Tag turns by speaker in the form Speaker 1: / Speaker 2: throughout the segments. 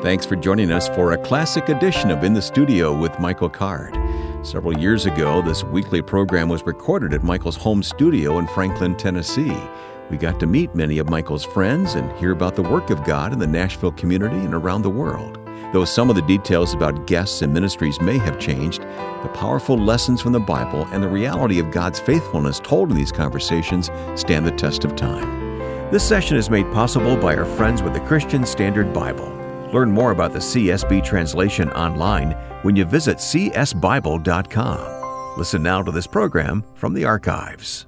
Speaker 1: Thanks for joining us for a classic edition of In the Studio with Michael Card. Several years ago, this weekly program was recorded at Michael's home studio in Franklin, Tennessee. We got to meet many of Michael's friends and hear about the work of God in the Nashville community and around the world. Though some of the details about guests and ministries may have changed, the powerful lessons from the Bible and the reality of God's faithfulness told in these conversations stand the test of time. This session is made possible by our friends with the Christian Standard Bible. Learn more about the CSB translation online when you visit csbible.com. Listen now to this program from the archives.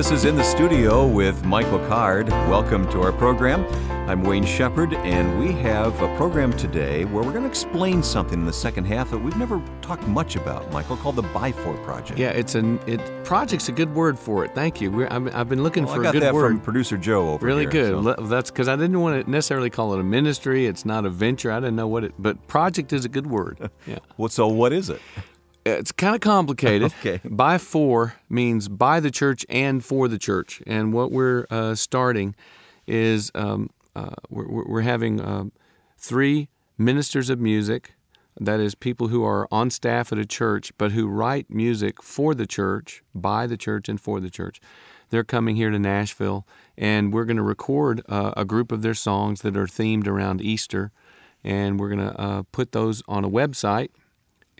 Speaker 1: This is in the studio with Michael Card. Welcome to our program. I'm Wayne Shepherd, and we have a program today where we're going to explain something in the second half that we've never talked much about, Michael, called the Bifor Project.
Speaker 2: Yeah, it's an it project's a good word for it. Thank you. I've, I've, been looking
Speaker 1: well,
Speaker 2: for
Speaker 1: I got
Speaker 2: a good
Speaker 1: that
Speaker 2: word.
Speaker 1: from producer Joe over
Speaker 2: really
Speaker 1: here.
Speaker 2: good.
Speaker 1: So.
Speaker 2: That's because I didn't want to necessarily call it a ministry. It's not a venture. I didn't know what it. But project is a good word. Yeah.
Speaker 1: well, so what is it?
Speaker 2: It's kind of complicated.
Speaker 1: okay.
Speaker 2: By for means by the church and for the church. And what we're uh, starting is um, uh, we're, we're, having uh, three ministers of music. That is, people who are on staff at a church, but who write music for the church, by the church, and for the church. They're coming here to Nashville, and we're going to record uh, a group of their songs that are themed around Easter, and we're going to uh, put those on a website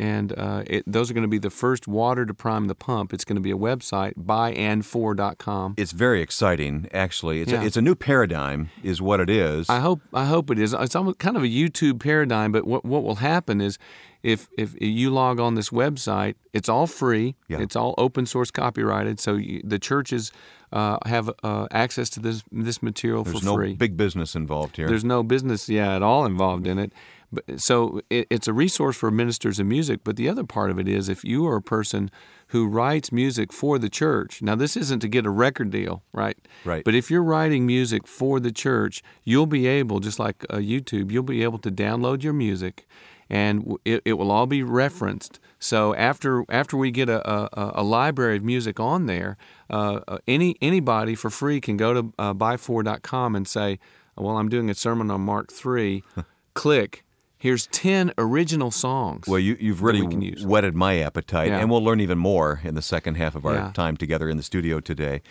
Speaker 2: and uh, it, those are going to be the first water to prime the pump. It's going to be a website byandfor.com.
Speaker 1: It's very exciting, actually. It's,
Speaker 2: Yeah.
Speaker 1: a, it's a new paradigm, is what it is.
Speaker 2: I hope I hope it is. It's almost kind of a YouTube paradigm, but what what will happen is if if you log on this website, it's all free.
Speaker 1: Yeah.
Speaker 2: It's all open source copyrighted, so you, the churches uh, have uh, access to this this material
Speaker 1: There's
Speaker 2: for
Speaker 1: no
Speaker 2: free.
Speaker 1: big business involved here.
Speaker 2: There's no business, yeah, at all involved in it. So it, it's a resource for ministers of music. But the other part of it is if you are a person who writes music for the church. Now, this isn't to get a record deal, right?
Speaker 1: Right.
Speaker 2: But if you're writing music for the church, you'll be able, just like uh, YouTube, you'll be able to download your music, and it, it will all be referenced. So after after we get a, a, a library of music on there, uh, uh, any anybody for free can go to uh, buy4.com and say, "Well, I'm doing a sermon on Mark three. Click. Here's ten original songs."
Speaker 1: Well, you, you've really
Speaker 2: we
Speaker 1: whetted my appetite,
Speaker 2: Yeah.
Speaker 1: and we'll learn even more in the second half of our
Speaker 2: Yeah.
Speaker 1: time together in the studio today.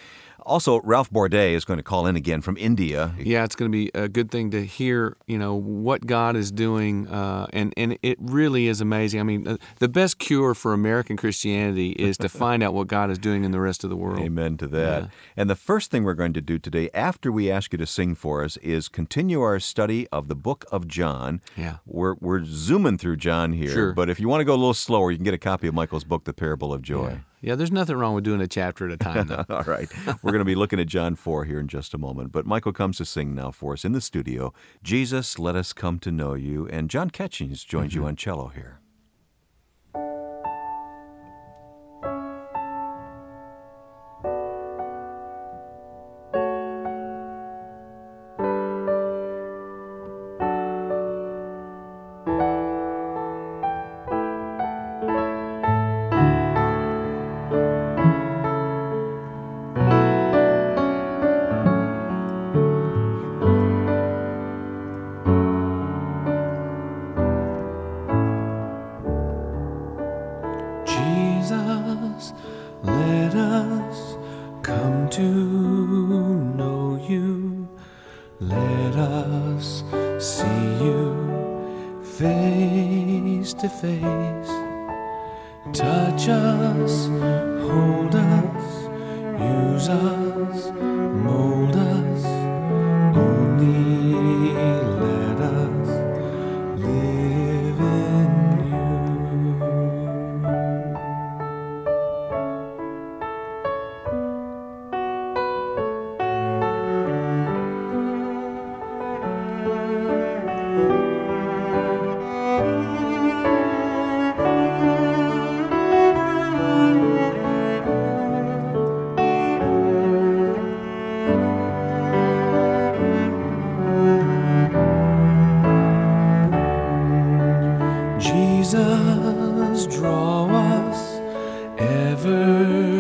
Speaker 1: Also, Ralph Bourdet is going to call in again from India.
Speaker 2: Yeah, it's going to be a good thing to hear, you know, what God is doing, uh, and and it really is amazing. I mean, uh, the best cure for American Christianity is to find out what God is doing in the rest of the world.
Speaker 1: Amen to that.
Speaker 2: Yeah.
Speaker 1: And the first thing we're going to do today, after we ask you to sing for us, is continue our study of the book of John.
Speaker 2: Yeah.
Speaker 1: We're, we're zooming through John here,
Speaker 2: Sure.
Speaker 1: but if you want to go a little slower, you can get a copy of Michael's book, The Parable of Joy.
Speaker 2: Yeah. Yeah, there's nothing wrong with doing a chapter at a time, though.
Speaker 1: All right. We're going to be looking at John 4 here in just a moment. But Michael comes to sing now for us in the studio. Jesus, let us come to know you. And John Catchings joins you mm-hmm. on cello here.
Speaker 3: draw us
Speaker 1: ever.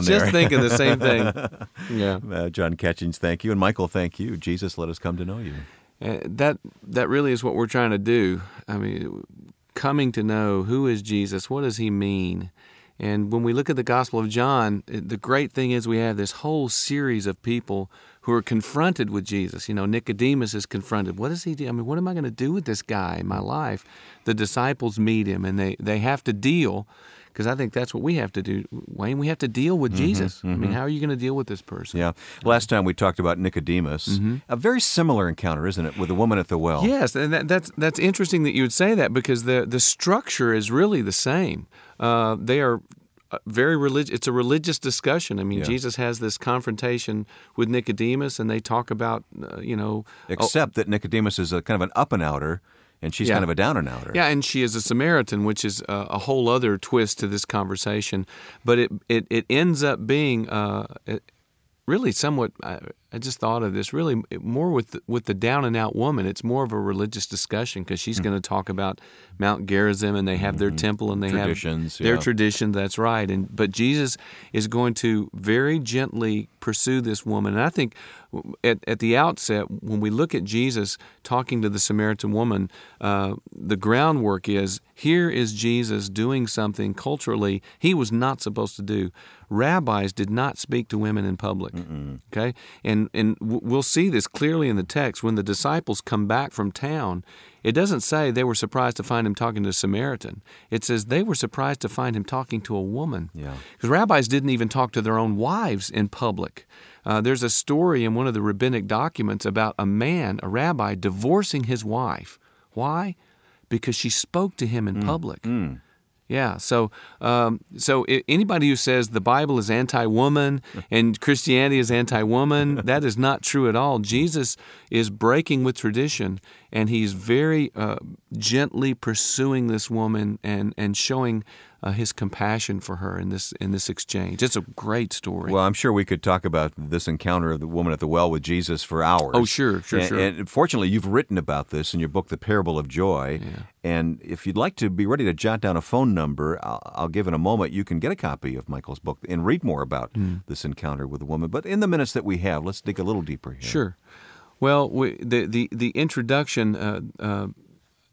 Speaker 1: Note way
Speaker 2: I
Speaker 1: down
Speaker 2: was just thinking the same thing. Yeah.
Speaker 1: Uh, John Catchings, thank you. And Michael, thank you. Jesus, let us come to know you.
Speaker 2: Uh, that that really is what we're trying to do. I mean, coming to know who is Jesus, what does he mean? And when we look at the Gospel of John, the great thing is we have this whole series of people who are confronted with Jesus. You know, Nicodemus is confronted. What does he do? I mean, what am I going to do with this guy in my life? The disciples meet him and they, they have to deal, because I think that's what we have to do, Wayne. We have to deal with Jesus. I mean, how are you going to deal with this person?
Speaker 1: Yeah. Last time we talked about Nicodemus. A very similar encounter, isn't it, with the woman at the well?
Speaker 2: Yes, and that, that's that's interesting that you would say that because the the structure is really the same. Uh, they are uh, very religious. It's a religious discussion. I mean,
Speaker 1: Yeah.
Speaker 2: Jesus has this confrontation with Nicodemus, and they talk about uh, you know. oh,
Speaker 1: Except that Nicodemus is a kind of an up and outer, and she's
Speaker 2: Yeah.
Speaker 1: kind of a down and outer.
Speaker 2: Yeah, and she is a Samaritan, which is a, a whole other twist to this conversation. But it it, it ends up being uh, really somewhat. I, I just thought of this really more with the, with the down and out woman. It's more of a religious discussion because
Speaker 1: Hmm.
Speaker 2: she's going to talk about Mount Gerizim and they have their temple and they
Speaker 1: Mm-hmm. Traditions,
Speaker 2: have their
Speaker 1: yeah.
Speaker 2: tradition. That's right. And but Jesus is going to very gently pursue this woman. And I think at, at the outset, when we look at Jesus talking to the Samaritan woman, uh, the groundwork is here is Jesus doing something culturally he was not supposed to do. Rabbis did not speak to women in public. Okay, and and w- we'll see this clearly in the text when the disciples come back from town. It doesn't say they were surprised to find him talking to a Samaritan. It says they were surprised to find him talking to a woman.
Speaker 1: Yeah.
Speaker 2: Because rabbis didn't even talk to their own wives in public. Uh, there's a story in one of the rabbinic documents about a man, a rabbi, divorcing his wife. Why? Because she spoke to him in public. Yeah. So, um, so anybody who says the Bible is anti-woman and Christianity is anti-woman, that is not true at all. Jesus is breaking with tradition, and he's very uh, gently pursuing this woman and and showing uh, his compassion for her in this in this exchange. It's a great story.
Speaker 1: Well, I'm sure we could talk about this encounter of the woman at the well with Jesus for hours.
Speaker 2: Oh, sure, sure,
Speaker 1: and,
Speaker 2: sure.
Speaker 1: And fortunately, you've written about this in your book, The Parable of Joy. And if you'd like to be ready to jot down a phone number, I'll, I'll give in a moment. You can get a copy of Michael's book and read more about
Speaker 2: Hmm.
Speaker 1: this encounter with the woman. But in the minutes that we have, let's dig a little deeper here.
Speaker 2: Sure. Well, we, the, the the introduction uh, uh,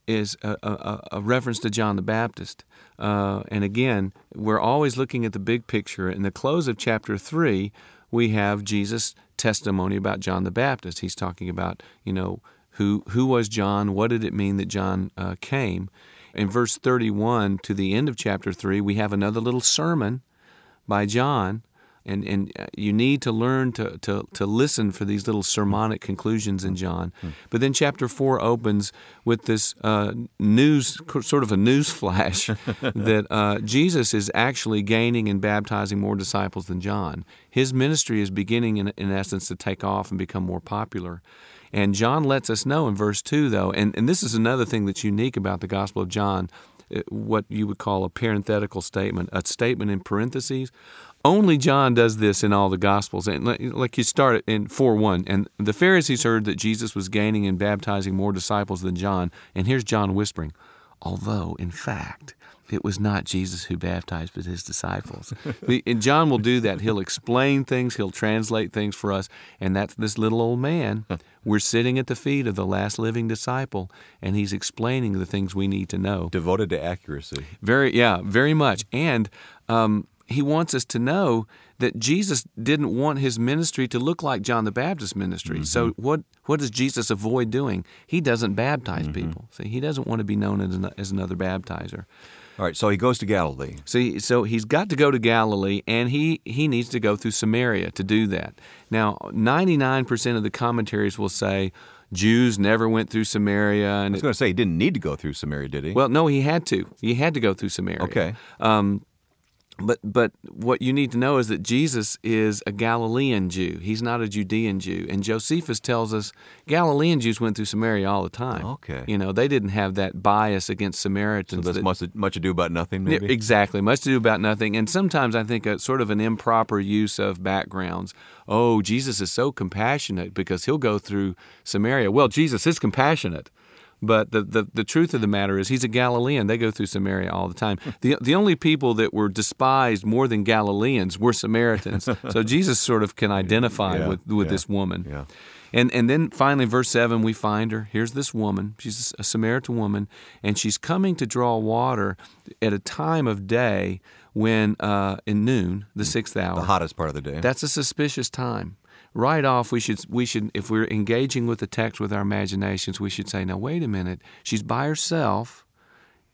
Speaker 2: is a, a, a reference to John the Baptist, uh, and again, we're always looking at the big picture. In the close of chapter three, we have Jesus' testimony about John the Baptist. He's talking about you know who who was John, what did it mean that John uh, came. In verse thirty-one to the end of chapter three, we have another little sermon by John, and and uh, you need to learn to to to listen for these little sermonic conclusions in John. But then chapter four opens with this uh, news, sort of a news flash, that uh, Jesus is actually gaining and baptizing more disciples than John. His ministry is beginning, in, in essence, to take off and become more popular. And John lets us know in verse 2, though, and, and this is another thing that's unique about the Gospel of John, uh, what you would call a parenthetical statement, a statement in parentheses. Only John does this in all the Gospels. And like- you start in 4 1, and the Pharisees heard that Jesus was gaining and baptizing more disciples than John. And here's John whispering, although, in fact, it was not Jesus who baptized, but his disciples. and John will do that. He'll explain things, he'll translate things for us. And that's this little old man. We're sitting at the feet of the last living disciple, and he's explaining the things we need to know.
Speaker 1: Devoted to accuracy.
Speaker 2: Very, yeah, very much. And um, he wants us to know that Jesus didn't want his ministry to look like John the Baptist's ministry. So what what does Jesus avoid doing? He doesn't baptize people. See, he doesn't want to be known as, an, as another baptizer.
Speaker 1: All right, so he goes to Galilee.
Speaker 2: So, he, so he's got to go to Galilee, and he, he needs to go through Samaria to do that. Now, 99% of the commentaries will say Jews never went through Samaria.
Speaker 1: I
Speaker 2: And
Speaker 1: was going to say he didn't need to go through Samaria, did he?
Speaker 2: well, no, he had to. He had to go through Samaria.
Speaker 1: Okay.
Speaker 2: Um, but but what you need to know is that Jesus is a Galilean Jew. He's not a Judean Jew. And Josephus tells us Galilean Jews went through Samaria all the time.
Speaker 1: Okay.
Speaker 2: You know, they didn't have that bias against Samaritans.
Speaker 1: so that's
Speaker 2: that-
Speaker 1: much, much ado about nothing, maybe?
Speaker 2: Exactly. Much to do about nothing. And sometimes I think a sort of an improper use of backgrounds. Oh, Jesus is so compassionate because he'll go through Samaria. Well, Jesus is compassionate, But the, the, the truth of the matter is, he's a Galilean. They go through Samaria all the time. The, the only people that were despised more than Galileans were Samaritans. so Jesus sort of can identify
Speaker 1: Yeah,
Speaker 2: with, with
Speaker 1: yeah,
Speaker 2: this woman.
Speaker 1: yeah.
Speaker 2: And, and then finally, verse 7, we find her. Here's this woman. She's a Samaritan woman, and she's coming to draw water at a time of day when, uh, in noon, the sixth hour.
Speaker 1: The hottest part of the day.
Speaker 2: That's a suspicious time. Right off, we should we should if we're engaging with the text with our imaginations, we should say, now wait a minute, she's by herself.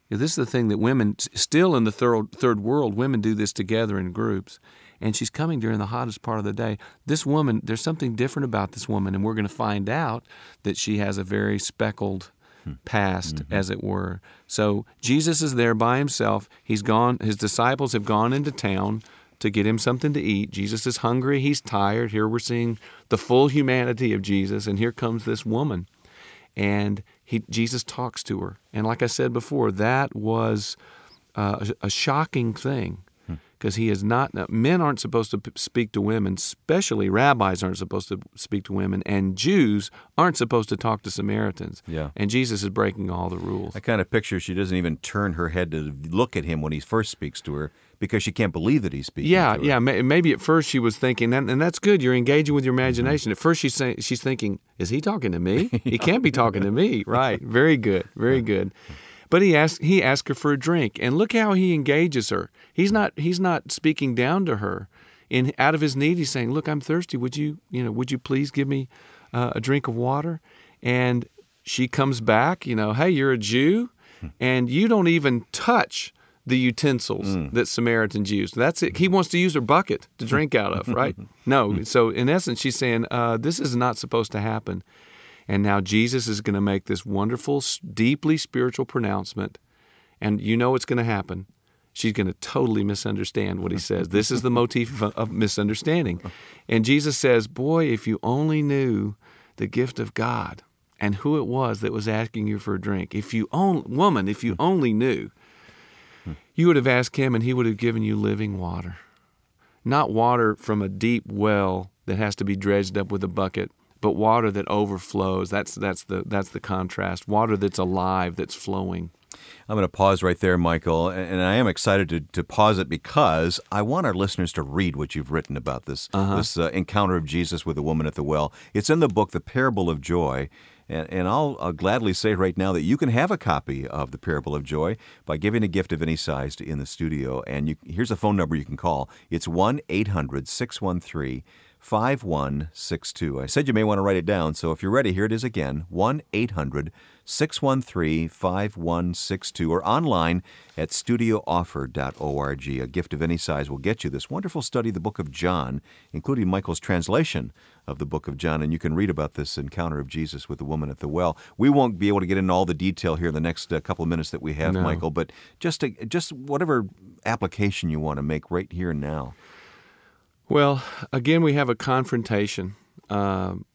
Speaker 2: This is the thing that women still in the third third world, women do this together in groups, and she's coming during the hottest part of the day. This woman, there's something different about this woman, and we're going to find out that she has a very speckled hmm. past, mm-hmm. as it were. So Jesus is there by himself. He's gone. His disciples have gone into town to get him something to eat. Jesus is hungry. He's tired. Here we're seeing the full humanity of Jesus, and here comes this woman, and he Jesus talks to her. And like I said before, that was uh, a, a shocking thing because he is not men aren't supposed to speak to women especially rabbis aren't supposed to speak to women and jews aren't supposed to talk to samaritans
Speaker 1: Yeah.
Speaker 2: and jesus is breaking all the rules
Speaker 1: I kind of picture she doesn't even turn her head to look at him when he first speaks to her because she can't believe that he's speaking.
Speaker 2: yeah
Speaker 1: to her.
Speaker 2: yeah may- maybe at first she was thinking and, and that's good you're engaging with your imagination at first she's saying she's thinking is he talking to me he can't be talking to me right very good very good but he asked he asked her for a drink and look how he engages her he's not he's not speaking down to her in out of his need he's saying look i'm thirsty would you you know would you please give me uh, a drink of water and she comes back you know hey you're a jew and you don't even touch the utensils that Samaritans used. That's it. He wants to use her bucket to drink out of, right? no. So in essence, she's saying uh, this is not supposed to happen. And now Jesus is going to make this wonderful, deeply spiritual pronouncement, and you know what's going to happen. She's going to totally misunderstand what he says. This is the motif of, of misunderstanding. And Jesus says, Boy, if you only knew the gift of God and who it was that was asking you for a drink, if you only, woman, if you only knew, you would have asked him and he would have given you living water. Not water from a deep well that has to be dredged up with a bucket, but water that overflows. That's that's the that's the contrast. Water that's alive, that's flowing.
Speaker 1: I'm going to pause right there, Michael, and I am excited to, to pause it because I want our listeners to read what you've written about this this uh, encounter of Jesus with the woman at the well. It's in the book, The Parable of Joy, and, and I'll, I'll gladly say right now that you can have a copy of The Parable of Joy by giving a gift of any size to In the Studio. And you, here's a phone number you can call. It's 1 800 613 5162. I said you may want to write it down, so if you're ready, here it is again 1 800 613 5162 or online at studiooffer.org. A gift of any size will get you this wonderful study, of the book of John, including Michael's translation of the book of John. And you can read about this encounter of Jesus with the woman at the well. We won't be able to get into all the detail here in the next uh, couple of minutes that we have,
Speaker 2: No.
Speaker 1: Michael, but just, to, just whatever application you want to make right here and now.
Speaker 2: Well, again, we have a confrontation. Um,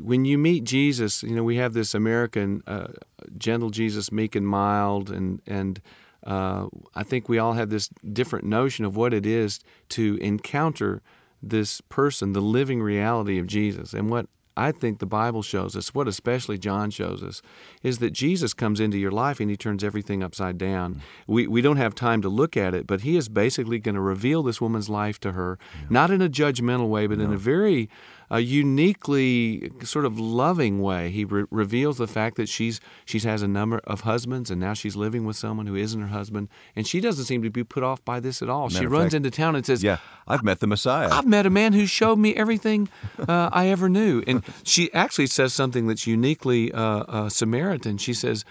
Speaker 2: when you meet Jesus, you know we have this American uh, gentle Jesus, meek and mild, and and uh, I think we all have this different notion of what it is to encounter this person, the living reality of Jesus, and what. I think the Bible shows us, what especially John shows us, is that Jesus comes into your life and he turns everything upside down. Mm. We, we don't have time to look at it, but he is basically going to reveal this woman's life to her, not in a judgmental way, but in a very uh, uniquely sort of loving way. He re- reveals the fact that she's she has a number of husbands and now she's living with someone who isn't her husband, and she doesn't seem to be put off by this at all.
Speaker 1: Matter
Speaker 2: she runs
Speaker 1: fact-
Speaker 2: into town and says,
Speaker 1: Yeah, I've met the Messiah.
Speaker 2: I've met a man who showed me everything uh, I ever knew. And she actually says something that's uniquely uh, uh, Samaritan. She says,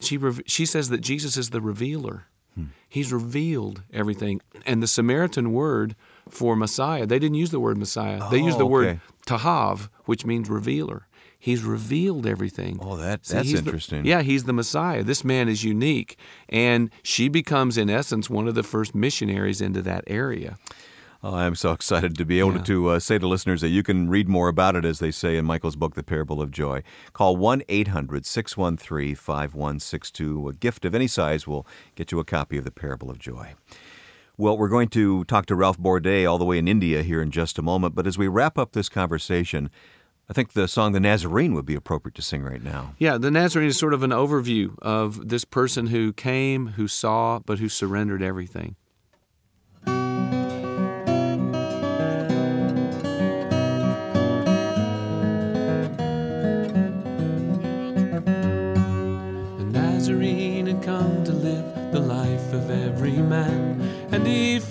Speaker 2: she, re- she says that Jesus is the revealer. He's revealed everything. And the Samaritan word for Messiah, they didn't use the word Messiah. they used the
Speaker 1: Oh,
Speaker 2: word
Speaker 1: okay.
Speaker 2: Taheb, which means revealer. He's revealed everything.
Speaker 1: Oh, that-
Speaker 2: See,
Speaker 1: that's
Speaker 2: he's the-
Speaker 1: interesting.
Speaker 2: yeah, he's the Messiah. This man is unique. And she becomes, in essence, one of the first missionaries into that area.
Speaker 1: Oh, I'm so excited to be able
Speaker 2: Yeah.
Speaker 1: to uh, say to listeners that you can read more about it, as they say in Michael's book, The Parable of Joy. Call 1 800 613 5162. A gift of any size will get you a copy of The Parable of Joy. Well, we're going to talk to Ralph Bourdet all the way in India here in just a moment, but as we wrap up this conversation, I think the song The Nazarene would be appropriate to sing right now.
Speaker 4: Yeah, the Nazarene is sort of an overview of this person who came, who saw, but who surrendered everything.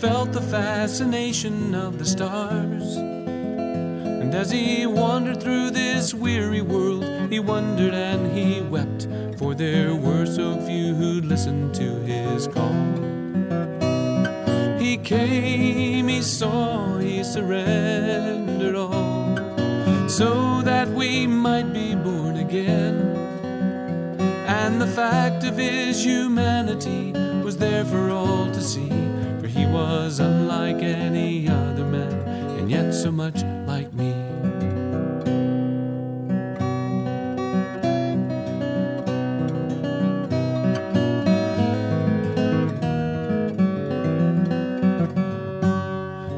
Speaker 2: Felt the fascination of the stars. And as he wandered through this weary world, he wondered and he wept, for there were so few who'd to his call. He came, he saw, he surrendered all, so that we might be born again. And the fact of his humanity was there for all to see, was unlike any other man, and yet so much like me.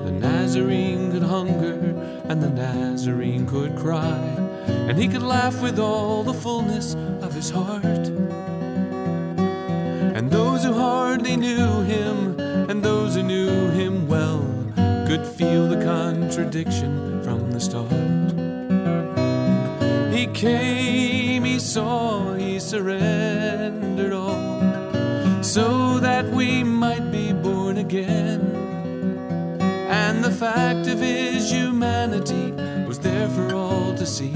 Speaker 2: The Nazarene could hunger, and the Nazarene could cry, and he could laugh with all the fullness of his heart. And those who hardly knew him, contradiction from the start. He came, he saw, he surrendered all, so that we might be born again. And the fact of his humanity was there for all to see,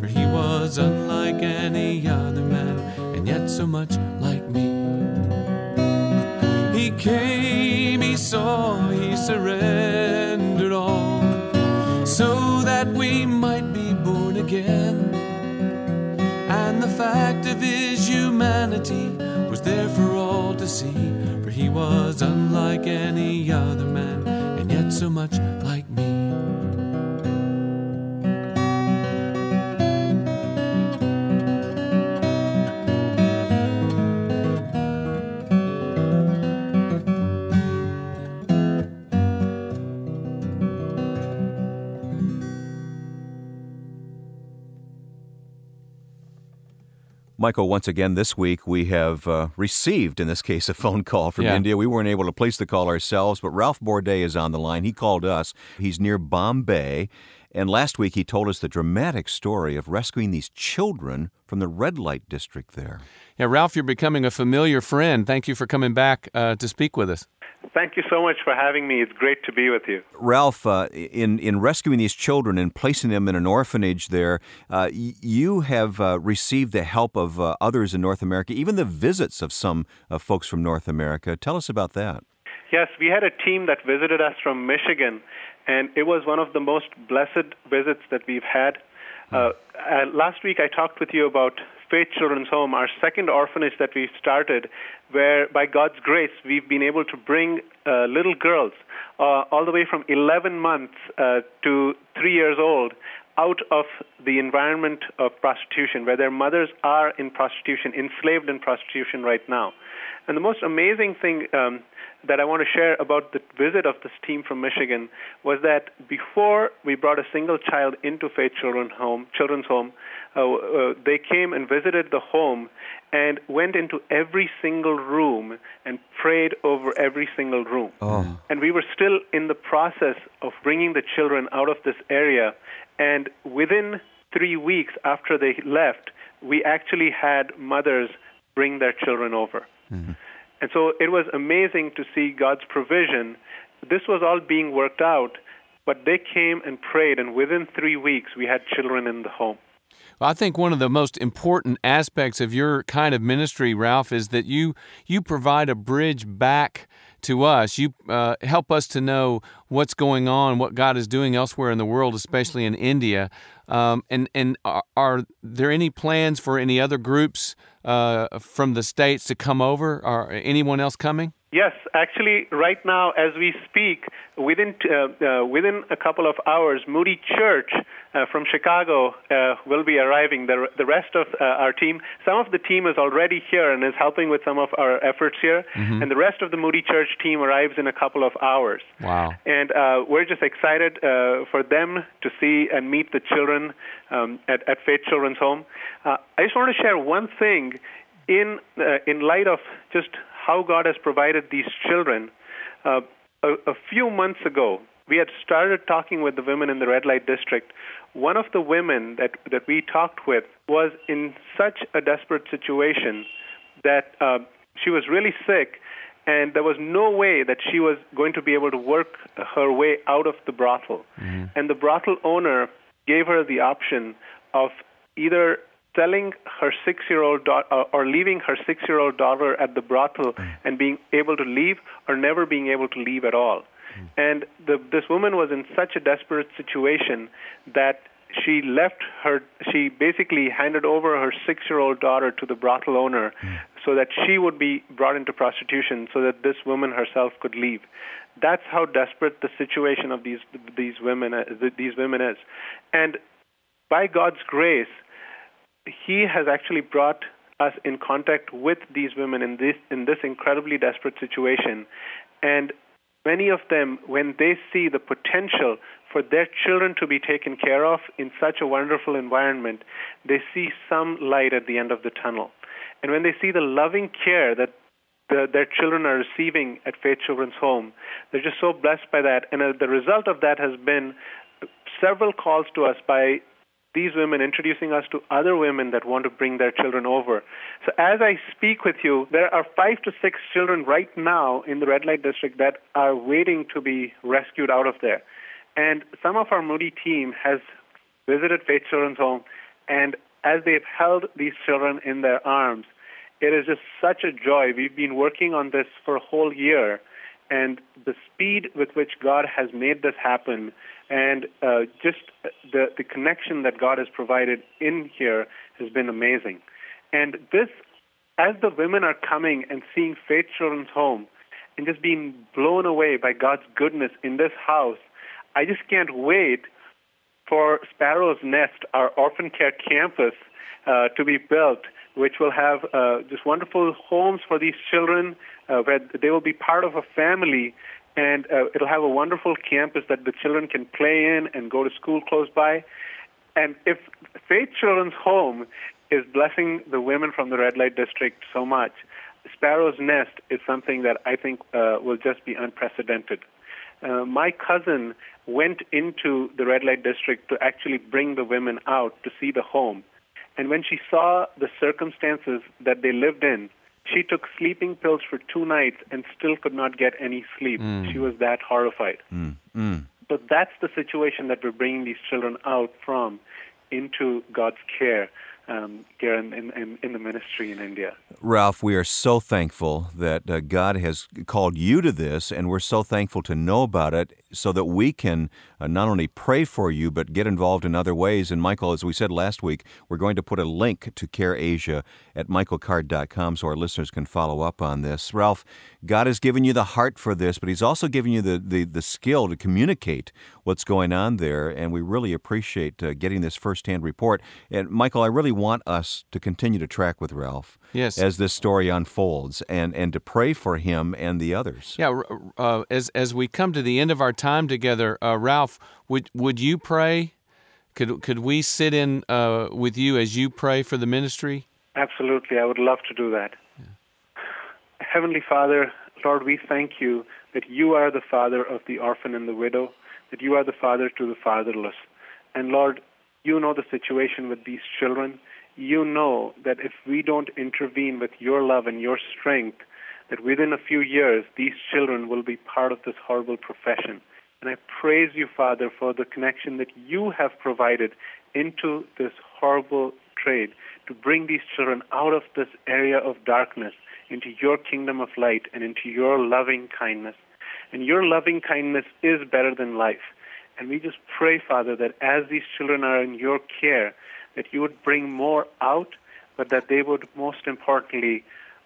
Speaker 2: for he was unlike any other man, and yet so much like me. He came, he saw, he surrendered we might be born again. And the fact of his humanity was there for all to see, for he was unlike any other man, and yet so much like
Speaker 1: Michael, once again this week we have uh, received, in this case, a phone call from
Speaker 4: Yeah.
Speaker 1: India. We weren't able to place the call ourselves, but Ralph Bourdet is on the line. He called us. He's near Bombay. And last week he told us the dramatic story of rescuing these children from the red light district there.
Speaker 4: Yeah, Ralph, you're becoming a familiar friend. Thank you for coming back uh, to speak with us.
Speaker 5: Thank you so much for having me. It's great to be with you.
Speaker 1: Ralph, uh, in in rescuing these children and placing them in an orphanage there, uh, y- you have uh, received the help of uh, others in North America, even the visits of some uh, folks from North America. Tell us about that.
Speaker 5: Yes, we had a team that visited us from Michigan, and it was one of the most blessed visits that we've had. Uh, uh, last week, I talked with you about Faith Children's Home, our second orphanage that we've started, where by God's grace, we've been able to bring uh, little girls uh, all the way from 11 months uh, to three years old out of the environment of prostitution, where their mothers are in prostitution, enslaved in prostitution right now. And the most amazing thing um, that I want to share about the visit of this team from Michigan was that before we brought a single child into Faith Children's Home, Children's Home, uh, uh, they came and visited the home and went into every single room and prayed over every single room.
Speaker 1: Oh.
Speaker 5: And we were still in the process of bringing the children out of this area. And within three weeks after they left, we actually had mothers bring their children over. And so it was amazing to see God's provision. This was all being worked out, but they came and prayed, and within three weeks, we had children in the home.
Speaker 4: I think one of the most important aspects of your kind of ministry, Ralph, is that you you provide a bridge back to us. You uh, help us to know what's going on, what God is doing elsewhere in the world, especially in India. Um, and and are, are there any plans for any other groups uh, from the states to come over? Are anyone else coming?
Speaker 5: Yes, actually, right now, as we speak, within uh, uh, within a couple of hours, Moody Church uh, from Chicago uh, will be arriving. The the rest of uh, our team, some of the team is already here and is helping with some of our efforts here,
Speaker 2: Mm-hmm.
Speaker 5: and the rest of the Moody Church team arrives in a couple of hours.
Speaker 2: Wow.
Speaker 5: And uh, we're just excited uh, for them to see and meet the children um, at, at Faith Children's Home. Uh, I just want to share one thing in uh, in light of just how God has provided these children. Uh, a, a few months ago, we had started talking with the women in the red light district. One of the women that that we talked with was in such a desperate situation that uh, she was really sick, and there was no way that she was going to be able to work her way out of the brothel. And the brothel owner gave her the option of either selling her six-year-old daughter or leaving her six-year-old daughter at the brothel mm. and being able to leave, or never being able to leave at all. Mm. And the, this woman was in such a desperate situation that she left her. She basically handed over her six-year-old daughter to the brothel owner, mm. so that she would be brought into prostitution, so that this woman herself could leave. That's how desperate the situation of these these women uh, these women is, and by God's grace, He has actually brought us in contact with these women in this in this incredibly desperate situation, and many of them, when they see the potential for their children to be taken care of in such a wonderful environment, they see some light at the end of the tunnel. And when they see the loving care that the, their children are receiving at Faith Children's Home, they're just so blessed by that. And uh, the result of that has been several calls to us by these women introducing us to other women that want to bring their children over. So as I speak with you, there are five to six children right now in the red light district that are waiting to be rescued out of there. And some of our Moody team has visited Faith Children's Home, and as they've held these children in their arms, it is just such a joy. We've been working on this for a whole year, and the speed with which God has made this happen, and uh, just the, the connection that God has provided in here has been amazing. And this, as the women are coming and seeing Faith Children's Home and just being blown away by God's goodness in this house, I just can't wait for Sparrow's Nest, our orphan care campus, uh, to be built, which will have uh, just wonderful homes for these children, uh, where they will be part of a family, and uh, it'll have a wonderful campus that the children can play in and go to school close by. And if Faith Children's Home is blessing the women from the red light district so much, Sparrow's Nest is something that I think uh, will just be unprecedented. Uh, my cousin went into the red light district to actually bring the women out to see the home. And when she saw the circumstances that they lived in, she took sleeping pills for two nights and still could not get any sleep. Mm. She was that horrified. Mm, mm. But that's the situation that we're bringing these children out from into God's care um, here in, in, in the ministry in India.
Speaker 1: Ralph, we are so thankful that uh, God has called you to this, and we're so thankful to know about it so that we can uh, not only pray for you, but get involved in other ways. And Michael, as we said last week, we're going to put a link to Care Asia at michaelcard.com so our listeners can follow up on this. Ralph, God has given you the heart for this, but He's also given you the, the, the skill to communicate what's going on there, and we really appreciate uh, getting this firsthand report. And Michael, I really want us to continue to track with Ralph
Speaker 2: Yes.
Speaker 1: as this story unfolds and, and to pray for him and the others.
Speaker 2: Yeah, uh, as as we come to the end of our time together, uh, Ralph, would would you pray? Could could we sit in uh, with you as you pray for the ministry?
Speaker 5: Absolutely, I would love to do that. Heavenly Father, Lord, we thank you that you are the father of the orphan and the widow, that you are the father to the fatherless. And Lord, you know the situation with these children. You know that if we don't intervene with your love and your strength, that within a few years these children will be part of this horrible profession. And I praise you, Father, for the connection that you have provided into this horrible trade to bring these children out of this area of darkness into your kingdom of light and into your loving kindness. And your loving kindness is better than life. And we just pray, Father, that as these children are in your care, that you would bring more out, but that they would most importantly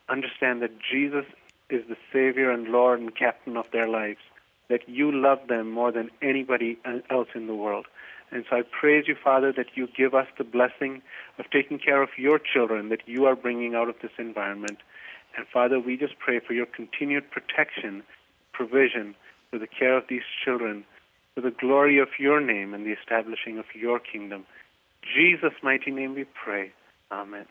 Speaker 5: understand that Jesus is the Savior and Lord and Captain of their lives, that you love them more than anybody else in the world. And so I praise you, Father, that you give us the blessing of taking care of your children that you are bringing out of this environment. And Father, we just pray for your continued protection, provision for the care of these children, for the glory of your name and the establishing of your kingdom. Jesus' mighty name we pray. Amen.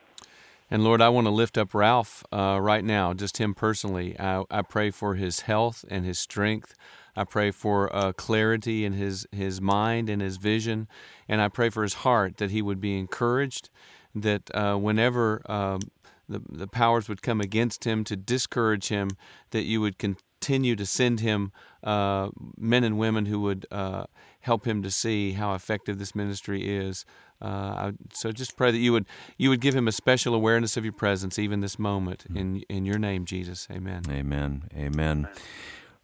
Speaker 2: And Lord, I want to lift up Ralph uh, right now, just him personally. I, I, pray for his health and his strength. I pray for uh, clarity in his, his mind and his vision. And I pray for his heart that he would be encouraged, that uh, whenever um, the, the powers would come against him to discourage him, that you would continue to send him uh, men and women who would uh, help him to see how effective this ministry is. Uh, so just pray that you would you would give him a special awareness of your presence even this moment mm. in in your name, Jesus. Amen.
Speaker 1: Amen. Amen.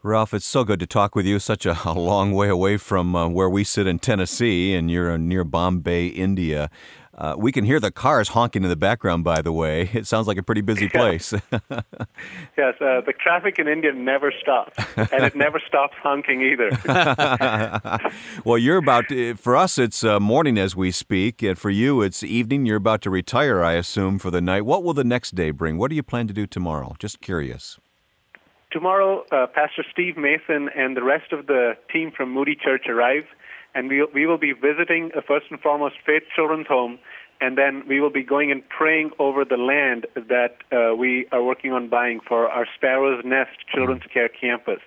Speaker 1: Ralph, it's so good to talk with you. Such a, a long way away from uh, where we sit in Tennessee, and you're near Bombay, India. Uh, we can hear the cars honking in the background, by the way. It sounds like a pretty busy place.
Speaker 5: yes, uh, the traffic in India never stops, and it never stops honking either.
Speaker 1: well, you're about to, for us, it's uh, morning as we speak, and for you, it's evening. You're about to retire, I assume, for the night. What will the next day bring? What do you plan to do tomorrow? Just curious.
Speaker 5: Tomorrow, uh, Pastor Steve Mason and the rest of the team from Moody Church arrive and we, we will be visiting uh, first and foremost Faith Children's Home, and then we will be going and praying over the land that uh, we are working on buying for our Sparrow's Nest Children's mm-hmm. Care Campus.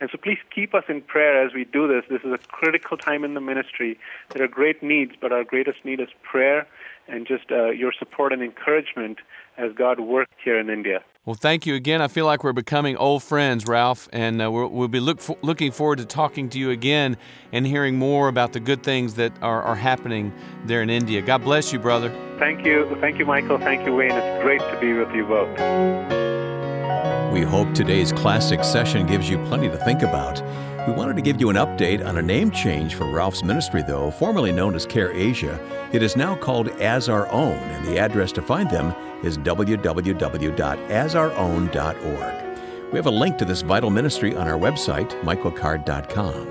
Speaker 5: And so please keep us in prayer as we do this. This is a critical time in the ministry. There are great needs, but our greatest need is prayer and just uh, your support and encouragement as God works here in India.
Speaker 2: Well, thank you again. I feel like we're becoming old friends, Ralph, and uh, we'll, we'll, be look for, looking forward to talking to you again and hearing more about the good things that are, are happening there in India. God bless you, brother.
Speaker 5: Thank you. Thank you, Michael. Thank you, Wayne. It's great to be with you both.
Speaker 1: We hope today's classic session gives you plenty to think about. We wanted to give you an update on a name change for Ralph's ministry, though, formerly known as Care Asia. It is now called As Our Own, and the address to find them is www.asourown.org. We have a link to this vital ministry on our website, michaelcard.com.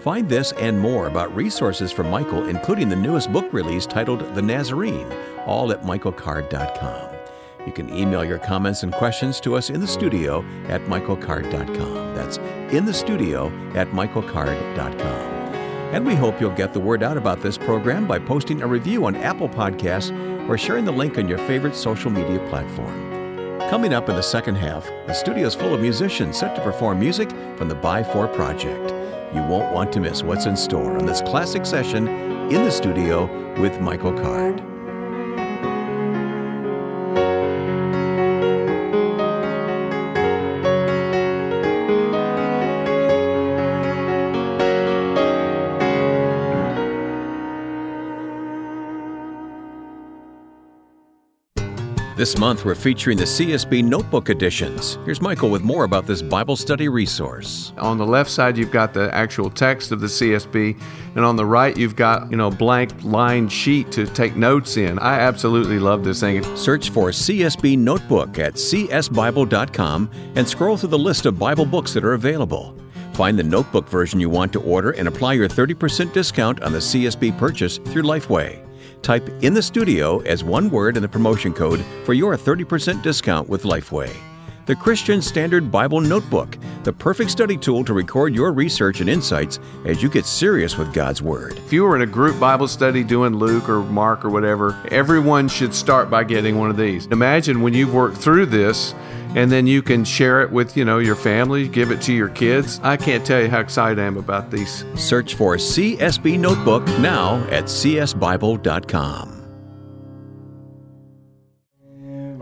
Speaker 1: Find this and more about resources from Michael, including the newest book release titled The Nazarene, all at michaelcard.com. You can email your comments and questions to us in the studio at michaelcard.com. That's in the studio at michaelcard.com. And we hope you'll get the word out about this program by posting a review on Apple Podcasts or sharing the link on your favorite social media platform. Coming up in the second half, the studio is full of musicians set to perform music from the Buy For Project. You won't want to miss what's in store on this classic session in the studio with Michael Card. This month, we're featuring the CSB Notebook editions. Here's Michael with more about this Bible study resource.
Speaker 2: On the left side, you've got the actual text of the CSB, and on the right, you've got, you know, blank lined sheet to take notes in. I absolutely love this thing.
Speaker 1: Search for CSB Notebook at csbible.com and scroll through the list of Bible books that are available. Find the notebook version you want to order and apply your 30% discount on the CSB purchase through Lifeway. Type in the studio as one word in the promotion code for your 30% discount with Lifeway. The Christian Standard Bible Notebook, the perfect study tool to record your research and insights as you get serious with God's Word.
Speaker 2: If you were in a group Bible study doing Luke or Mark or whatever, everyone should start by getting one of these. Imagine when you've worked through this and then you can share it with you know your family give it to your kids. I can't tell you how excited i am about these.
Speaker 1: Search for csb notebook now at csbible.com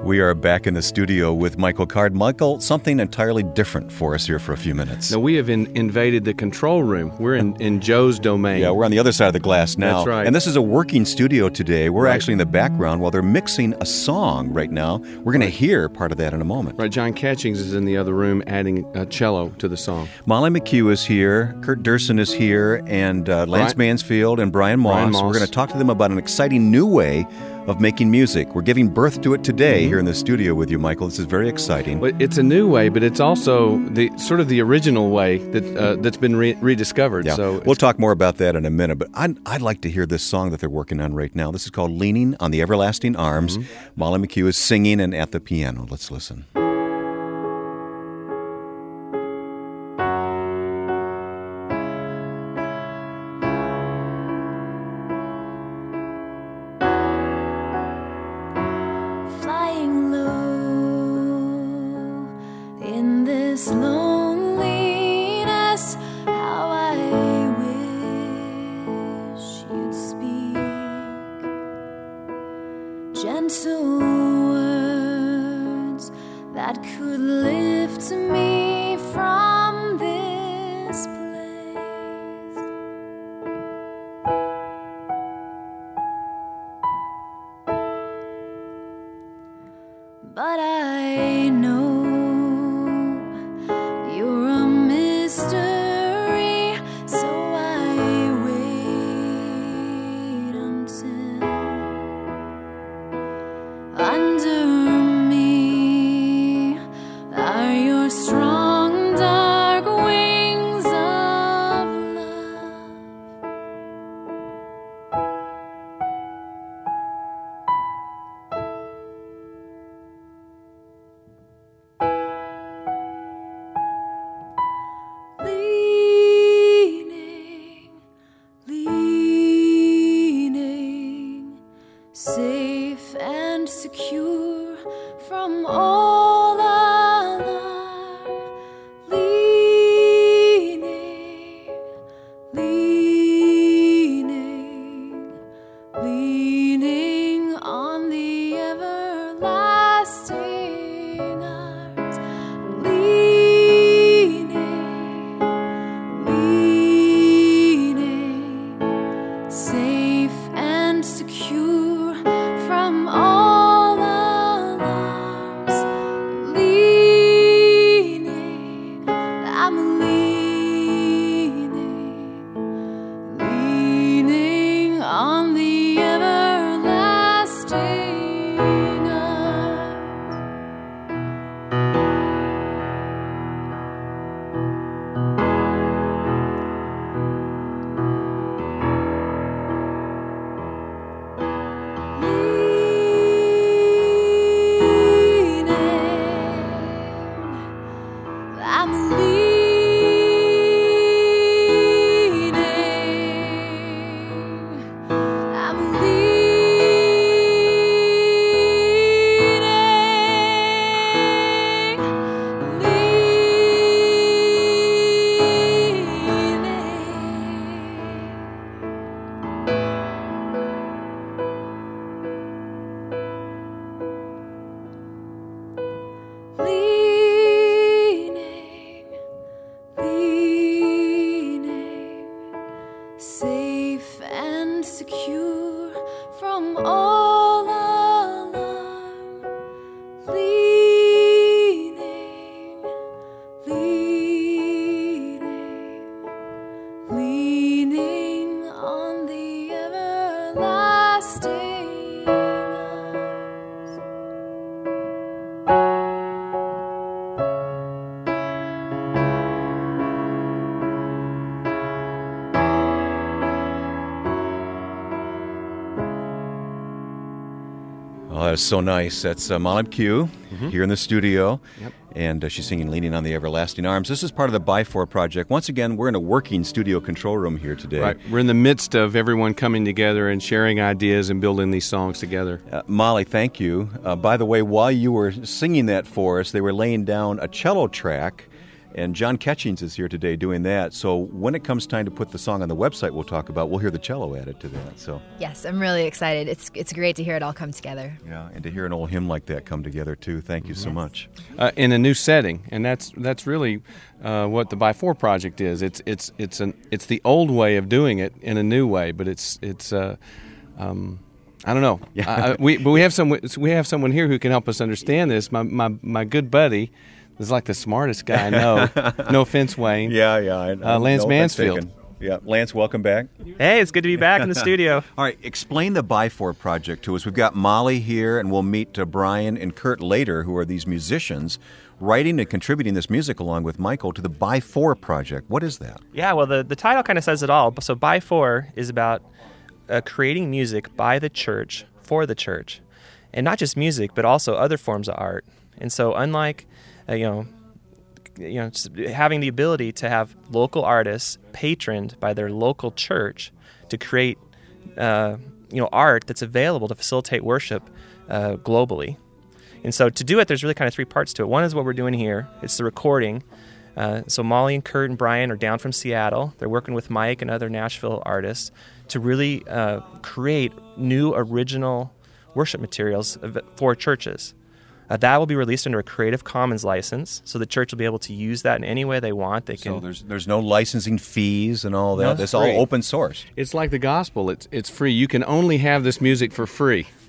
Speaker 1: We are back in the studio with Michael Card. Michael, something entirely different for us here for a few minutes.
Speaker 2: Now, we have in, invaded the control room. We're in, in Joe's domain.
Speaker 1: Yeah, we're on the other side of the glass now.
Speaker 2: That's right.
Speaker 1: And this is a working studio today. We're right. actually in the background while they're mixing a song right now. We're going to hear part of that in a moment.
Speaker 2: Right, John Catchings is in the other room adding a cello to the song.
Speaker 1: Molly McHugh is here, Kurt Durson is here, and uh, Lance Brian, Mansfield and Brian Moss.
Speaker 2: Brian Moss.
Speaker 1: We're going to talk to them about an exciting new way
Speaker 6: of making music. We're giving birth to it today here in the studio with you, Michael. This is very exciting.
Speaker 2: But it's a new way, but it's also the sort of the original way that uh, that's been re- rediscovered.
Speaker 6: Yeah.
Speaker 2: So
Speaker 6: we'll talk more about that in a minute. But I'd, I'd like to hear this song that they're working on right now. This is called "Leaning on the Everlasting Arms."
Speaker 2: Mm-hmm.
Speaker 6: Molly McHugh is singing and at the piano. Let's listen. That's so nice. That's uh, Molly Q here in the studio.
Speaker 2: Yep.
Speaker 6: And uh, she's singing Leaning on the Everlasting Arms. This is part of the By Four project. Once again, we're in a working studio control room here today.
Speaker 2: Right. We're in the midst of everyone coming together and sharing ideas and building these songs together.
Speaker 6: Uh, Molly, thank you. Uh, by the way, while you were singing that for us, they were laying down a cello track, and John Catchings is here today doing that. So when it comes time to put the song on the website, we'll talk about. We'll hear the cello added to that. So
Speaker 7: Yes, I'm really excited. It's it's great to hear it all come together.
Speaker 6: yeah, and to hear an old hymn like that come together too. Thank you so much.
Speaker 2: uh, in a new setting, and that's that's really uh, what the By Four project is. It's it's it's an it's the old way of doing it in a new way, but it's it's. Uh, um, I don't know.
Speaker 6: Yeah.
Speaker 2: I, I- we but we have some we have someone here who can help us understand this. My my my good buddy is like the smartest guy I know. no offense, Wayne.
Speaker 6: Yeah, yeah. I,
Speaker 2: Uh, Lance
Speaker 6: no
Speaker 2: Mansfield.
Speaker 1: Yeah, Lance, welcome back.
Speaker 8: Hey, it's good to be back in the studio.
Speaker 1: All right, explain the By Four project to us. We've got Molly here, and we'll meet uh, Brian and Kurt later, who are these musicians writing and contributing this music along with Michael to the By Four project. What is that?
Speaker 8: Yeah, well, the, the title kind of says it all. So, By Four is about uh, creating music by the church for the church, and not just music, but also other forms of art. And so, unlike uh, you know, you know, having the ability to have local artists patroned by their local church to create, uh, you know, art that's available to facilitate worship uh, globally. And so to do it, there's really kind of three parts to it. One is what we're doing here. It's the recording. Uh, so Molly and Kurt and Brian are down from Seattle. They're working with Mike and other Nashville artists to really uh, create new original worship materials for churches. Uh, that will be released under a Creative Commons license, so the church will be able to use that in any way they want. They can.
Speaker 1: So there's there's no licensing fees and all that.
Speaker 2: No,
Speaker 1: it's
Speaker 2: it's
Speaker 1: all open source,
Speaker 2: It's like the gospel. It's it's free. You can only have this music for free.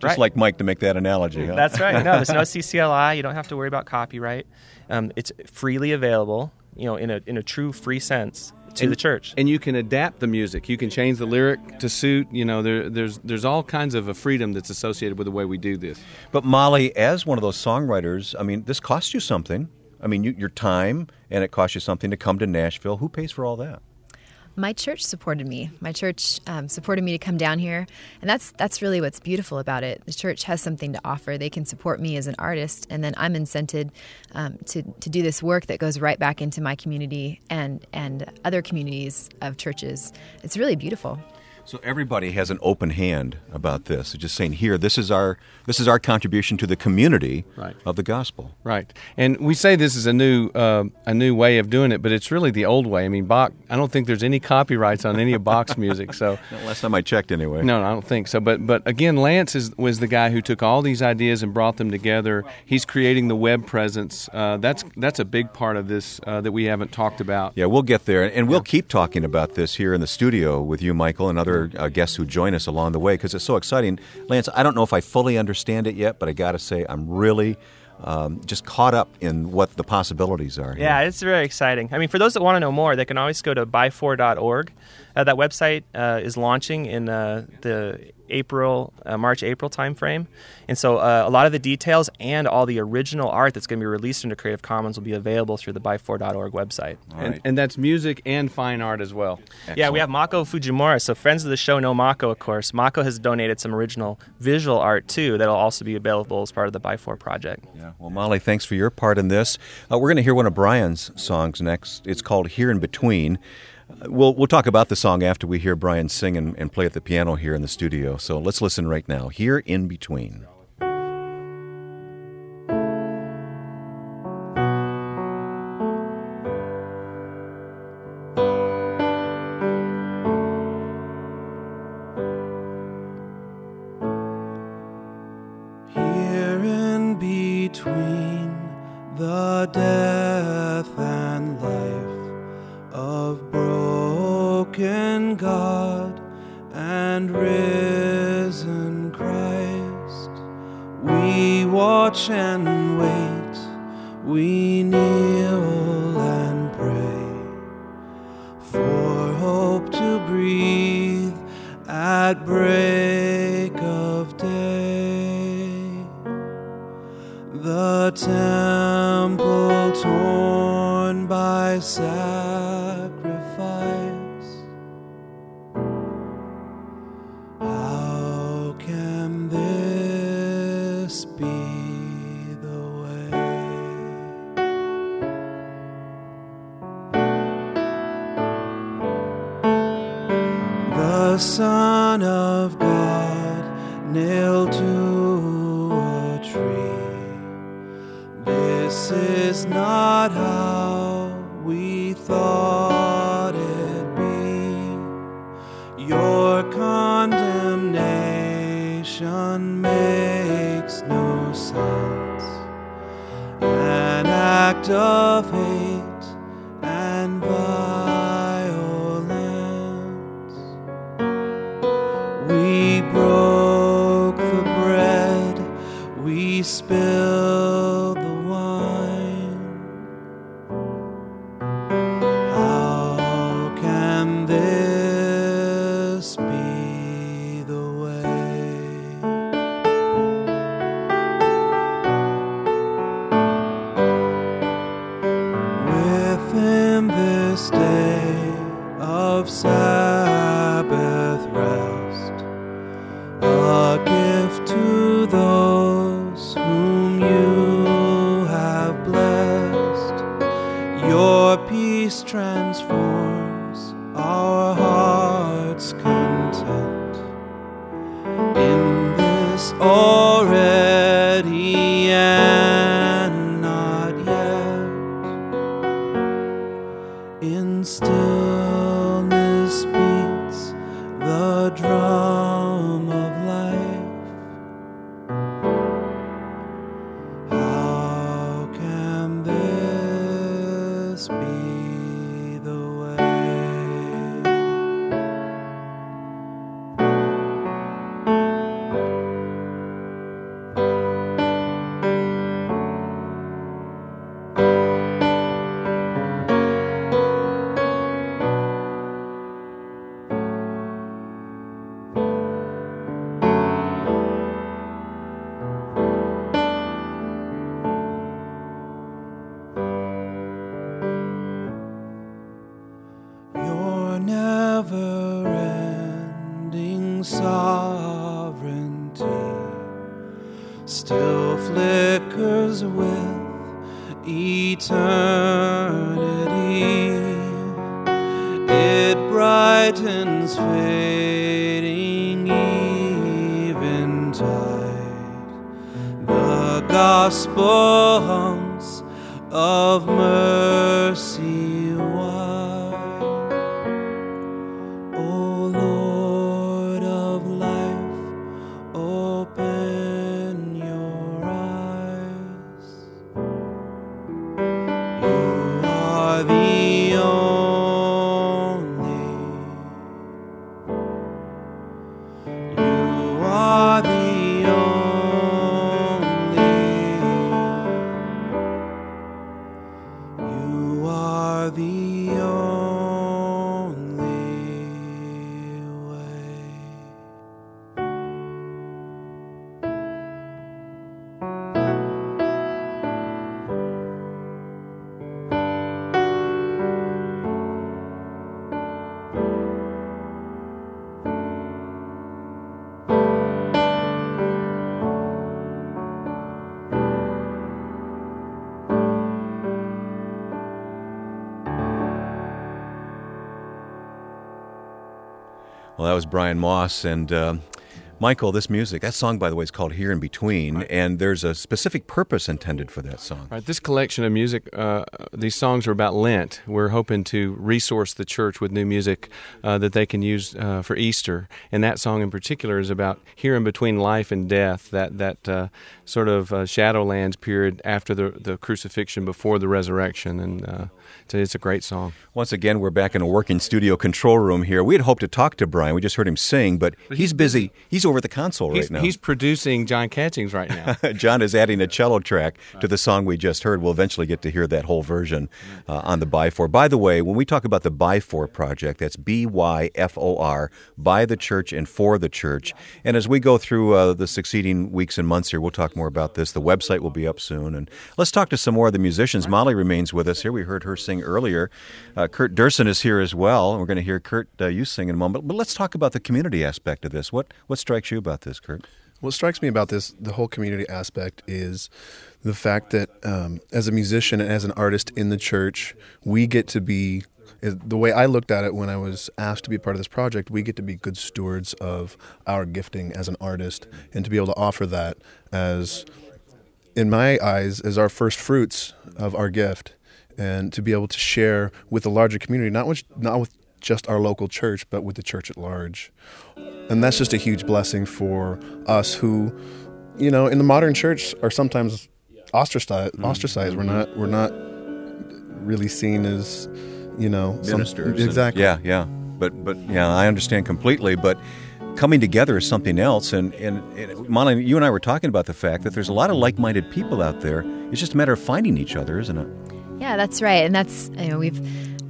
Speaker 1: just
Speaker 8: Right.
Speaker 1: like Mike to make that analogy. Huh?
Speaker 8: That's right. No, there's no CCLI. You don't have to worry about copyright. Um, it's freely available. You know, in a in a true free sense to
Speaker 2: And-
Speaker 8: the church.
Speaker 2: And you can adapt the music. You can change the lyric to suit. You know, there, there's there's all kinds of a freedom that's associated with the way we do this.
Speaker 1: But Molly, as one of those songwriters, I mean, this costs you something. I mean, you, your time, and it costs you something to come to Nashville. Who pays for all that?
Speaker 7: My church supported me. My church um, supported me to come down here, and that's that's really what's beautiful about it. The church has something to offer. They can support me as an artist, and then I'm incented um, to to do this work that goes right back into my community and and other communities of churches. It's really beautiful.
Speaker 1: So everybody has an open hand about this. Just saying, here, this is our this is our contribution to the community
Speaker 2: Right.
Speaker 1: of the gospel.
Speaker 2: Right, and we say this is a new uh, a new way of doing it, but it's really the old way. I mean, Bach. I don't think there's any copyrights on any of Bach's music, so
Speaker 1: Last time I checked, anyway.
Speaker 2: No, I don't think so. But but again, Lance is, was the guy who took all these ideas and brought them together. He's creating the web presence. Uh, that's that's a big part of this uh, that we haven't talked about.
Speaker 1: Yeah, we'll get there, and we'll keep talking about this here in the studio with you, Michael, and other uh, guests who join us along the way because it's so exciting. Lance, I don't know if I fully understand it yet, but I got to say, I'm really um, just caught up in what the possibilities are. here.
Speaker 8: Yeah, it's very exciting. I mean, for those that want to know more, they can always go to byfor.org. Uh, that website uh, is launching in uh, the April, uh, March, April timeframe. And so uh, a lot of the details and all the original art that's going to be released into Creative Commons will be available through the byfor.org website.
Speaker 2: And, and that's music and fine art as well.
Speaker 8: Yeah, we have Mako Fujimura. So friends of the show know Mako, of course. Mako has donated some original visual art too that'll also be available as part of the ByFor project.
Speaker 1: Yeah. Well, Molly, thanks for your part in this. Uh, we're going to hear one of Brian's songs next. It's called "Here in Between." We'll we'll talk about the song after we hear Brian sing and, and play at the piano here in the studio. So let's listen right now. "Here in Between."
Speaker 9: The temple torn by sacrifice.
Speaker 1: Oh. Was Brian Moss and uh, Michael. This music, that song, by the way, is called "Here in Between," and there's a specific purpose intended for that song.
Speaker 2: Right, this collection of music, uh, these songs are about Lent. We're hoping to resource the church with new music uh, that they can use uh, for Easter. And that song in particular is about here in between life and death, that that uh, sort of uh, Shadowlands period after the the crucifixion, before the resurrection. And uh, it's, a, it's a great song.
Speaker 1: Once again, we're back in a working studio control room here. We had hoped to talk to Brian. We just heard him sing, but he's busy. He's over at the console
Speaker 2: He's,
Speaker 1: right now.
Speaker 2: he's producing John Catchings right now.
Speaker 1: John is adding a cello track to the song we just heard. We'll eventually get to hear that whole version uh, on the By Four. By the way, when we talk about the By Four project, that's B Y F O R, by the church and for the church. And as we go through uh, the succeeding weeks and months here, we'll talk more about this. The website will be up soon. And let's talk to some more of the musicians. Molly remains with us here. We heard her earlier. Uh, Kurt Durson is here as well. We're going to hear Kurt, uh, you sing in a moment. But let's talk about the community aspect of this. What, what strikes you about this, Kurt?
Speaker 10: What strikes me about this, the whole community aspect, is the fact that um, as a musician and as an artist in the church, we get to be. The way I looked at it when I was asked to be part of this project, we get to be good stewards of our gifting as an artist and to be able to offer that as, in my eyes, as our first fruits of our gift and to be able to share with the larger community, not with, not with just our local church, but with the church at large. And that's just a huge blessing for us who, you know, in the modern church are sometimes ostracized. Mm-hmm. Ostracized. We're not. We're not really seen as, you know, some-
Speaker 1: ministers. and-
Speaker 10: exactly.
Speaker 1: yeah, yeah. But but yeah, I understand completely. But coming together is something else. And and, and Molly, you and I were talking about the fact that there's a lot of like-minded people out there. It's just a matter of finding each other, isn't it?
Speaker 7: Yeah, that's right, and that's you know we've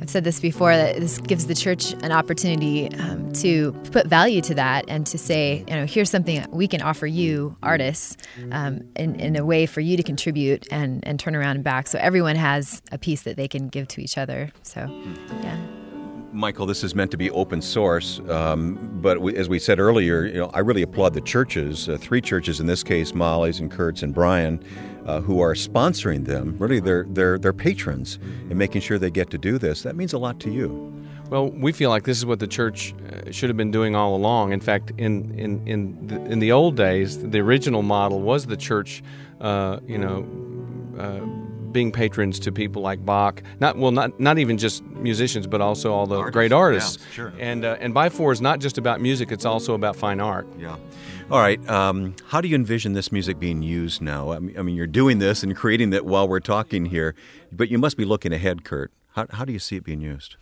Speaker 7: I've said this before that this gives the church an opportunity um, to put value to that and to say you know here's something we can offer you artists um, in in a way for you to contribute and and turn around and back. So everyone has a piece that they can give to each other. So yeah.
Speaker 1: Michael, this is meant to be open source, um, but we, as we said earlier, you know, I really applaud the churches, uh, three churches in this case, Molly's and Kurt's and Brian, uh, who are sponsoring them. Really, they're they're they're patrons and making sure they get to do this. That means a lot to you.
Speaker 2: Well, we feel like this is what the church uh, should have been doing all along. In fact, in in in the, in the old days, the original model was the church, uh, you know, uh, being patrons to people like Bach. Not well, not not even just musicians, but also all the
Speaker 1: Artists,
Speaker 2: great artists.
Speaker 1: yeah, sure.
Speaker 2: And uh, and by four is not just about music; it's also about fine art.
Speaker 1: Yeah. All right. Um, how do you envision this music being used now? I mean, I mean, you're doing this and creating it while we're talking here, but you must be looking ahead, Kurt. How, how do you see it being used?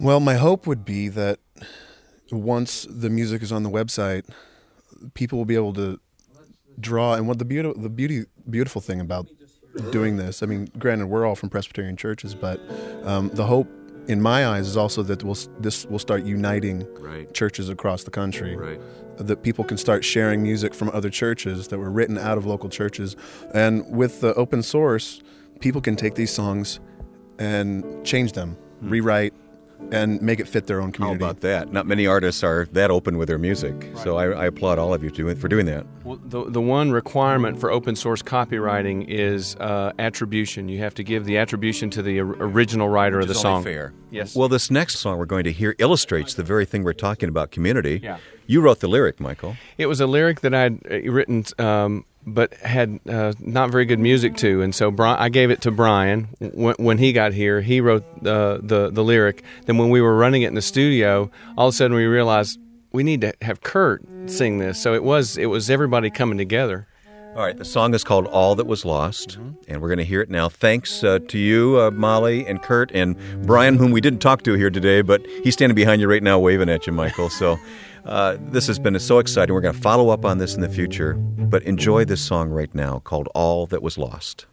Speaker 10: Well, my hope would be that once the music is on the website, people will be able to draw. And what the beauty, the beauty, beautiful thing about doing this, I mean, granted, we're all from Presbyterian churches, but um, the hope, in my eyes, is also that we'll, this will start uniting
Speaker 1: Right.
Speaker 10: churches across the country.
Speaker 1: Right.
Speaker 10: That people can start sharing music from other churches that were written out of local churches, and with the open source, people can take these songs and change them, rewrite, and make it fit their own
Speaker 1: How
Speaker 10: community.
Speaker 1: about that? Not many artists are that open with their music, so I, I applaud all of you doing, for doing that.
Speaker 2: Well, the, the one requirement for open source copywriting is uh, attribution. You have to give the attribution to the original writer of the
Speaker 1: Which is
Speaker 2: song.
Speaker 1: only fair.
Speaker 2: Yes.
Speaker 1: Well, this next song we're going to hear illustrates the very thing we're talking about community.
Speaker 2: Yeah.
Speaker 1: You wrote the lyric, Michael.
Speaker 2: It was a lyric that I'd uh, written, um, but had uh, not very good music to, and so I gave it to Brian when, when he got here. He wrote uh, the the lyric. Then when we were running it in the studio, all of a sudden we realized we need to have Kurt sing this. So it was it was everybody coming together.
Speaker 1: All right, the song is called All That Was Lost, and we're going to hear it now. Thanks uh, to you, uh, Molly, and Kurt, and Brian, whom we didn't talk to here today, but he's standing behind you right now waving at you, Michael. So uh, this has been so exciting. We're going to follow up on this in the future, but enjoy this song right now called All That Was Lost.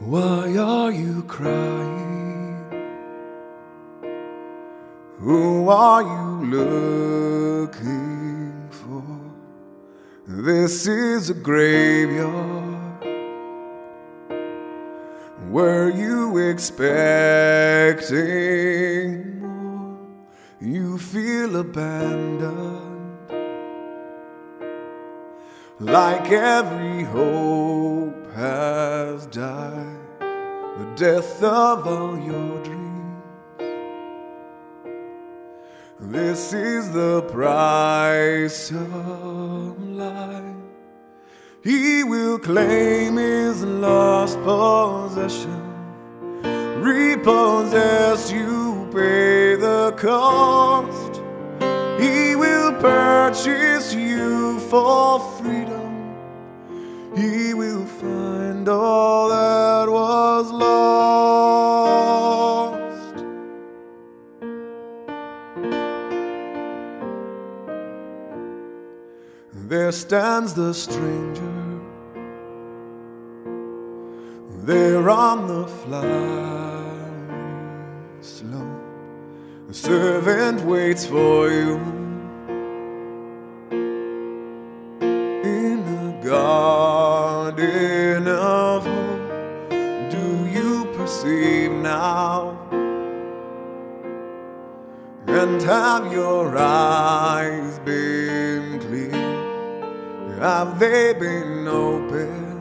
Speaker 3: Why are you crying? Who are you looking for? This is a graveyard. Were you expecting more? You feel abandoned. Like every hope has died, the death of all your dreams. This is the price of life. He will claim his lost possession, repossess you, pay the cost. He will purchase you for freedom. He will find all that was lost. There stands the stranger there on the flying slope. The servant waits for you in the garden of hope. Do you perceive now? And have your eyes been clear? Have they been open?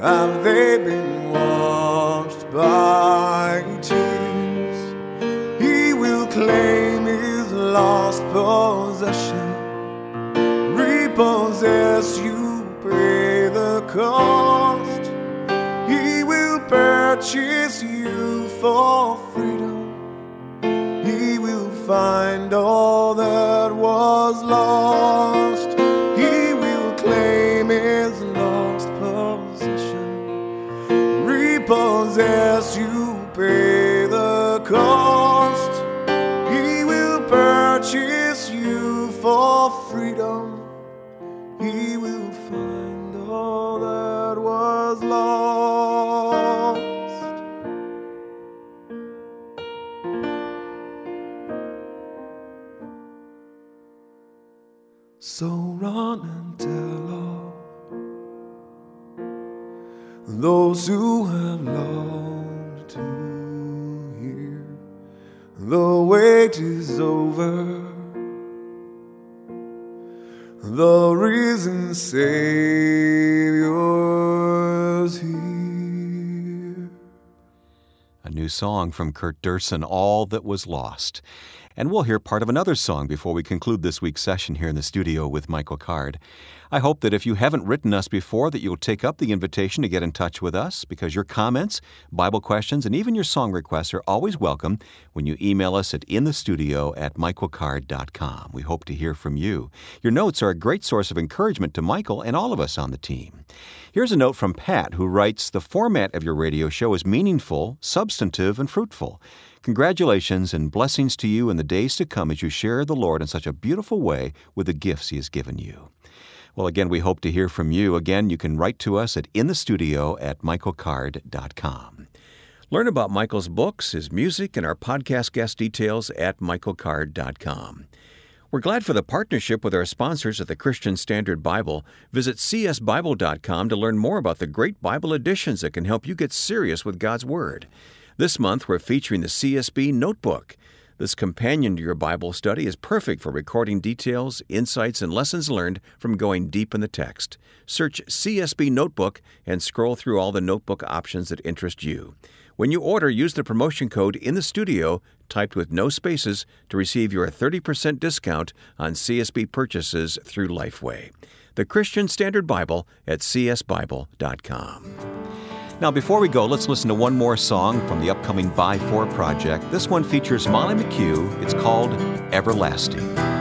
Speaker 3: Have they been washed by tears? He will claim his lost possession, repossess you, pay the cost. He will purchase you for freedom. He will find all that was lost. Tell all those who have longed to hear the wait is over. The risen Savior's here.
Speaker 1: A new song from Kurt Durson, All That Was Lost. And we'll hear part of another song before we conclude this week's session here in the studio with Michael Card. I hope that if you haven't written us before that you'll take up the invitation to get in touch with us because your comments, Bible questions, and even your song requests are always welcome when you email us at inthestudio at michaelcard.com. We hope to hear from you. Your notes are a great source of encouragement to Michael and all of us on the team. Here's a note from Pat who writes The format of your radio show is meaningful, substantive, and fruitful. Congratulations and blessings to you in the days to come as you share the Lord in such a beautiful way with the gifts He has given you. Well, again, we hope to hear from you. Again, you can write to us at inthestudio at michaelcard.com. Learn about Michael's books, his music, and our podcast guest details at michaelcard.com. We're glad for the partnership with our sponsors at the Christian Standard Bible. Visit csbible.com to learn more about the great Bible editions that can help you get serious with God's Word. This month, we're featuring the CSB Notebook. This companion to your Bible study is perfect for recording details, insights, and lessons learned from going deep in the text. Search CSB Notebook and scroll through all the notebook options that interest you. When you order, use the promotion code in the studio, typed with no spaces, to receive your 30% discount on CSB purchases through Lifeway. The Christian Standard Bible at csbible.com. Now, before we go, let's listen to one more song from the upcoming By Four project. This one features Molly McHugh. It's called Everlasting.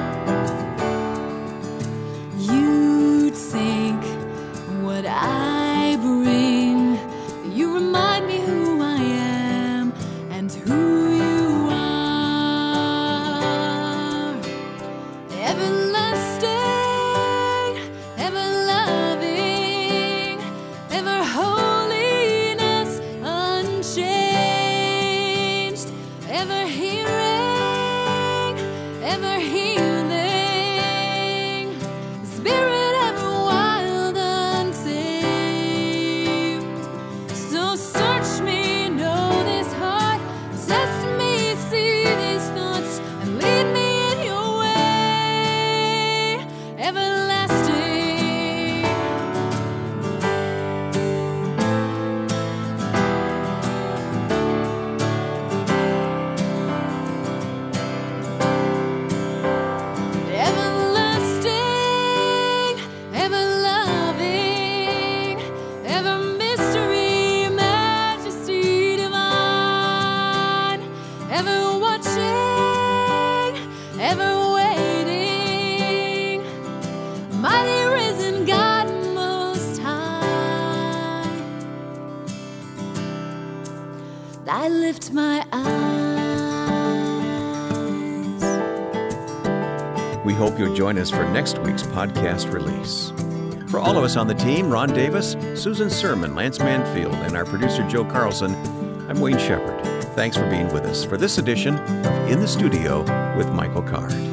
Speaker 1: Us for next week's podcast release. For all of us on the team, Ron Davis, Susan Sermon, Lance Manfield, and our producer Joe Carlson, I'm Wayne Shepherd. Thanks for being with us for this edition of In the Studio with Michael Card.